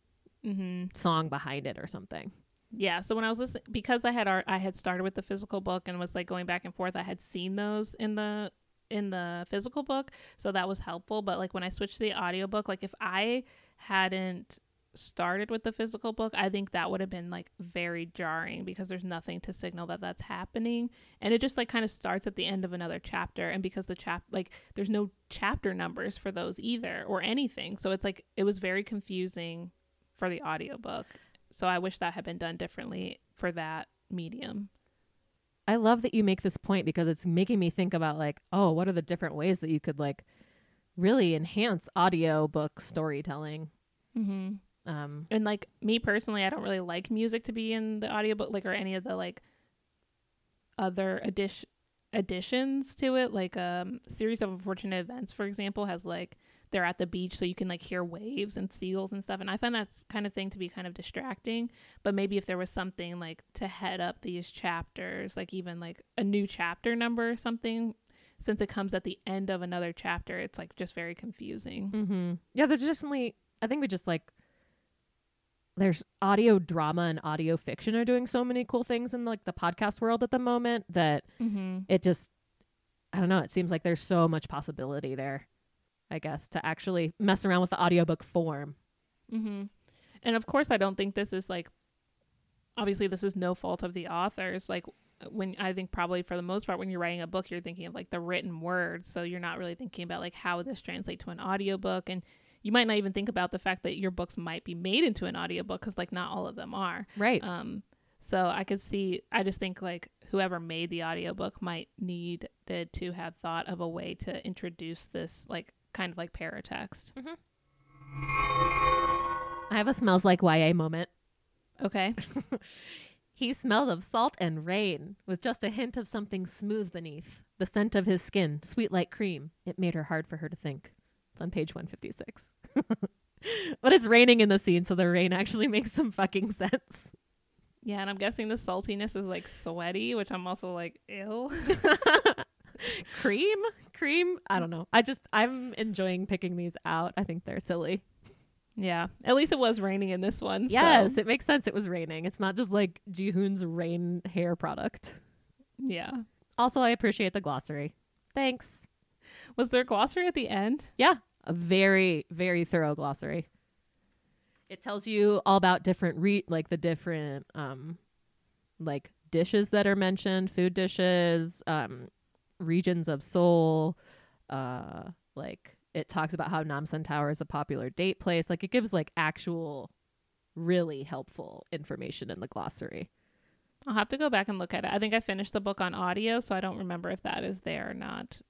Mm-hmm. song behind it or something. Yeah, so when I was listening, because I had art, I had started with the physical book and was like going back and forth. I had seen those in the in the physical book, so that was helpful. But like when I switched to the audiobook, like if I hadn't started with the physical book, I think that would have been like very jarring because there's nothing to signal that that's happening, and it just like kind of starts at the end of another chapter. And because the chap like there's no chapter numbers for those either or anything, so it's like it was very confusing for the audiobook. So I wish that had been done differently for that medium. I love that you make this point because it's making me think about like, oh, what are the different ways that you could like really enhance audio book storytelling? Mm-hmm. Um, And like me personally, I don't really like music to be in the audiobook, like or any of the like other addition additions to it. Like um, series of unfortunate events, for example, has like they're at the beach, so you can like hear waves and seagulls and stuff. And I find that kind of thing to be kind of distracting. But maybe if there was something like to head up these chapters, like even like a new chapter number or something. Since it comes at the end of another chapter, it's like just very confusing. hmm Yeah, there's definitely. I think we just like. There's audio drama and audio fiction are doing so many cool things in like the podcast world at the moment that Mm-hmm. it just. I don't know. It seems like there's so much possibility there. I guess to actually mess around with the audiobook form. Mm-hmm. And of course, I don't think this is like. Obviously, this is no fault of the authors. Like when I think probably for the most part, when you're writing a book, you're thinking of like the written word, so you're not really thinking about like how this translate to an audiobook, and you might not even think about the fact that your books might be made into an audiobook because like not all of them are. Right. Um, so I could see. I just think like whoever made the audiobook might need to have thought of a way to introduce this like kind of like paratext. I have a smells like YA moment. Okay. He smelled of salt and rain, with just a hint of something smooth beneath. The scent of his skin, sweet like cream. It made her hard for her to think. It's on page 156. but it's raining in the scene, so the rain actually makes some fucking sense. Yeah, and I'm guessing the saltiness is like sweaty, which I'm also like ill. cream? Cream? I don't know. I just, I'm enjoying picking these out. I think they're silly. yeah, at least it was raining in this one. Yes, so, it makes sense. It was raining. It's not just like Jihoon's rain hair product. yeah. Also, I appreciate the glossary. Thanks. Was there a glossary at the end? Yeah, a very very thorough glossary. It tells you all about different re like the different um like dishes that are mentioned, food dishes, um regions of Seoul, uh like it talks about how Namsan Tower is a popular date place. Like it gives like actual really helpful information in the glossary. I'll have to go back and look at it. I think I finished the book on audio, so I don't remember if that is there or not.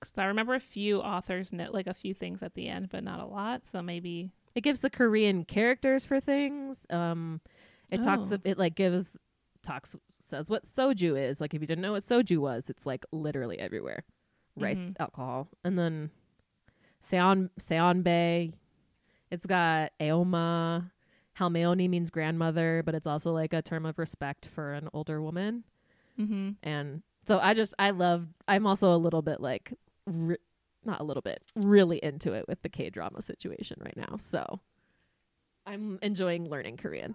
Because I remember a few authors note like a few things at the end, but not a lot. So maybe It gives the Korean characters for things. Um, it talks. Oh. It like gives talks says what soju is. Like if you didn't know what soju was, it's like literally everywhere. Rice Mhm. alcohol, and then seon seonbae. It's got eoma. Halmeoni means grandmother, but it's also like a term of respect for an older woman. mm-hmm. And so I just I love. I'm also a little bit like. Re- not a little bit, really into it with the K drama situation right now. So I'm enjoying learning Korean.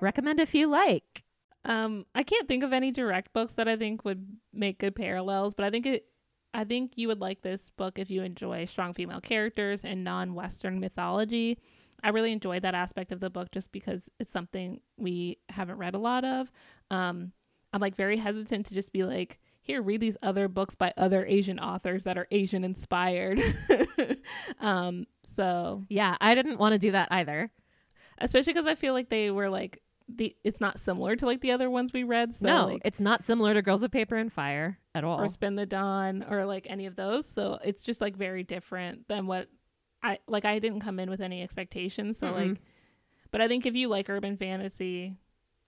Recommend if you like. Um, I can't think of any direct books that I think would make good parallels, but I think it I think you would like this book if you enjoy strong female characters and non-western mythology. I really enjoyed that aspect of the book just because it's something we haven't read a lot of. Um, I'm like very hesitant to just be like, here, read these other books by other Asian authors that are Asian inspired. um, so Yeah, I didn't want to do that either. especially because I feel like they were like the it's not similar to like the other ones we read. So no, like, it's not similar to Girls of Paper and Fire at all. or Spin the Dawn or like any of those. So it's just like very different than what I like. I didn't come in with any expectations. So Mm-mm. like, but I think if you like urban fantasy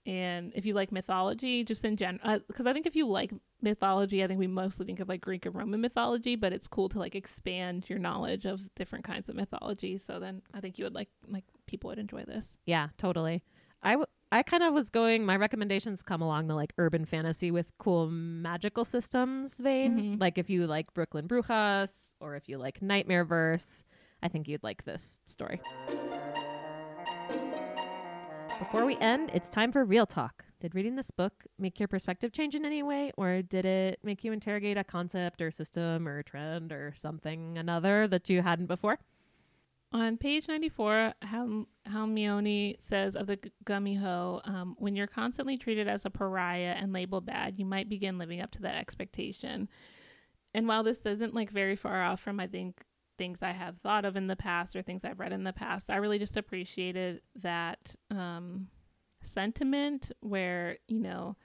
and if you like mythology, just in general, because I think if you like mythology, I think we mostly think of like Greek and Roman mythology, but it's cool to like expand your knowledge of different kinds of mythology. So then I think you would like like people would enjoy this. Yeah, totally. I, w- I kind of was going, my recommendations come along the like urban fantasy with cool magical systems vein. Mhm. Like if you like Brooklyn Brujas or if you like Nightmare Verse, I think you'd like this story. Before we end, it's time for real talk. Did reading this book make your perspective change in any way, or did it make you interrogate a concept or system or trend or something another that you hadn't before? On page 94, Hal- Halmeoni says of the G- Gumiho, um, when you're constantly treated as a pariah and labeled bad, you might begin living up to that expectation. And while this isn't like very far off from, I think, things I have thought of in the past or things I've read in the past. I really just appreciated that um, sentiment where, you know,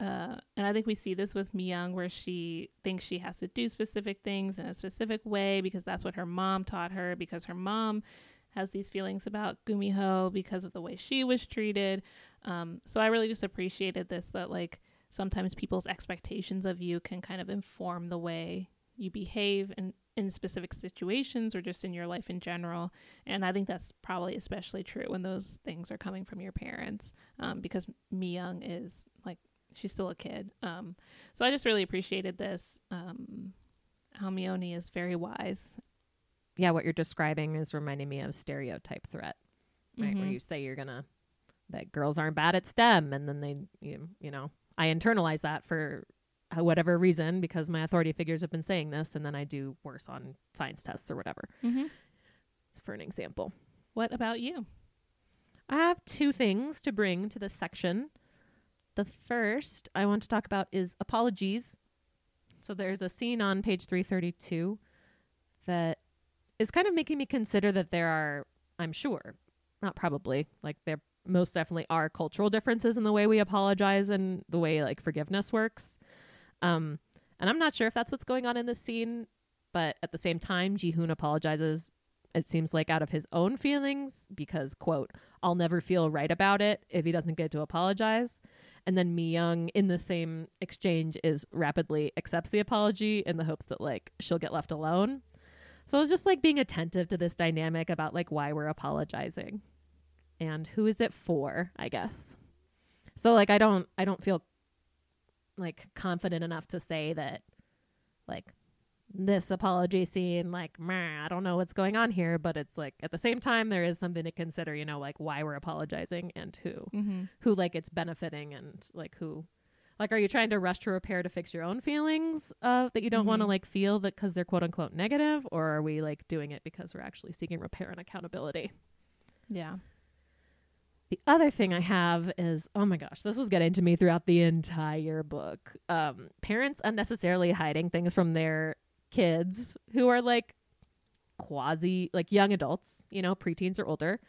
uh, and I think we see this with Young, where she thinks she has to do specific things in a specific way because that's what her mom taught her, because her mom has these feelings about Gumiho because of the way she was treated. Um, so I really just appreciated this that, like, sometimes people's expectations of you can kind of inform the way you behave in, in specific situations or just in your life in general. And I think that's probably especially true when those things are coming from your parents um, because Mi Young is like, she's still a kid. Um, so I just really appreciated this. Um, Halmeoni is very wise. Yeah, what you're describing is reminding me of stereotype threat, right? Where Mhm. you say you're gonna that girls aren't bad at STEM, and then they, you, you know, I internalize that for whatever reason because my authority figures have been saying this, and then I do worse on science tests or whatever. Mm-hmm. For an example, What about you? I have two things to bring to this section. The first I want to talk about is apologies. So there's a scene on page 332 that is kind of making me consider that there are, I'm sure, not probably, like there most definitely are cultural differences in the way we apologize and the way like forgiveness works. Um, and I'm not sure if that's what's going on in this scene, but at the same time, Jihoon apologizes. It seems like out of his own feelings because, quote, I'll never feel right about it if he doesn't get to apologize. And then Mi Young, in the same exchange, is rapidly accepts the apology in the hopes that like she'll get left alone. So I was just like being attentive to this dynamic about like why we're apologizing and who is it for, I guess. So like I don't I don't feel like confident enough to say that like this apology scene like I don't know what's going on here, but it's like at the same time there is something to consider, you know, like why we're apologizing and who Mm-hmm. who like it's benefiting and like who like are you trying to rush to repair to fix your own feelings uh, that you don't want to like feel that because they're quote unquote negative or are we like doing it because we're actually seeking repair and accountability Yeah. The other thing i have is oh my gosh this was getting to me throughout the entire book. Um, parents unnecessarily hiding things from their kids who are like quasi like young adults you know preteens or older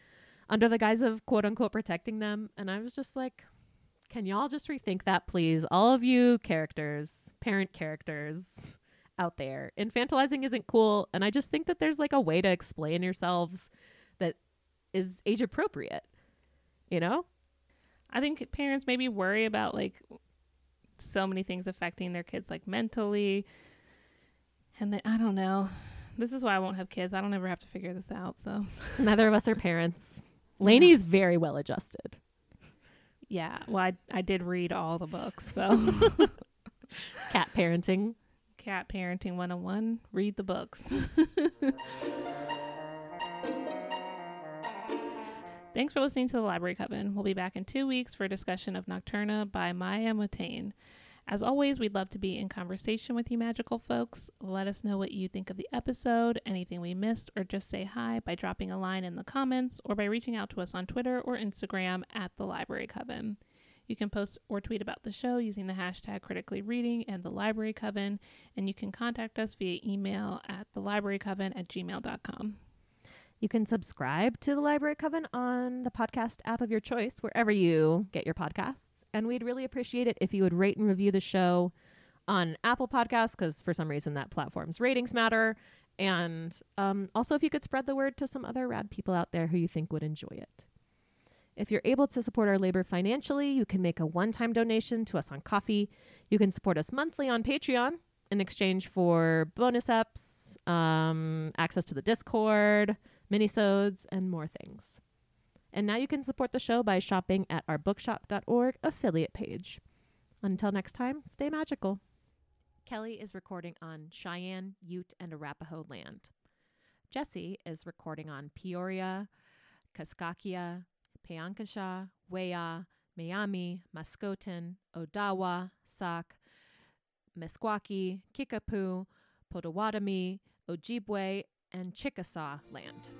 under the guise of quote unquote protecting them. And i was just like can y'all just rethink that please? All of you characters parent characters out there infantilizing isn't cool. And i just think that there's like a way to explain yourselves that is age appropriate you know I think parents maybe worry about like so many things affecting their kids like mentally. And they, I don't know. This is why I won't have kids. I don't ever have to figure this out. So, neither of us are parents Lainey's very well adjusted yeah. Well, I, I did read all the books. So, cat parenting Cat Parenting 101, read the books. Thanks for listening to the Library Coven. We'll be back in two weeks for a discussion of Nocturna by Maya Motayne. As always, we'd love to be in conversation with you, magical folks. Let us know what you think of the episode, anything we missed, or just say hi by dropping a line in the comments or by reaching out to us on Twitter or Instagram at the Library Coven. You can post or tweet about the show using the hashtag critically reading and the Library Coven, and you can contact us via email at thelibrarycoven at gmail.com. You can subscribe to the Library Coven on the podcast app of your choice, wherever you get your podcasts. And we'd really appreciate it if you would rate and review the show on Apple Podcasts, because for some reason that platform's ratings matter. And um, also, if you could spread the word to some other rad people out there who you think would enjoy it. If you're able to support our labor financially, you can make a one time donation to us on Ko-fi. You can support us monthly on Patreon in exchange for bonus eps, um, access to the Discord, minisodes, and more things. And now you can support the show by shopping at our bookshop.org affiliate page. Until next time, stay magical. Kelly is recording on Cheyenne, Ute, and Arapaho land. Jesse is recording on Peoria, Kaskaskia, Piankashaw, Wea, Miami, Mascouten, Odawa, Sauk, Meskwaki, Kickapoo, Potawatomi, Ojibwe, and Chickasaw land.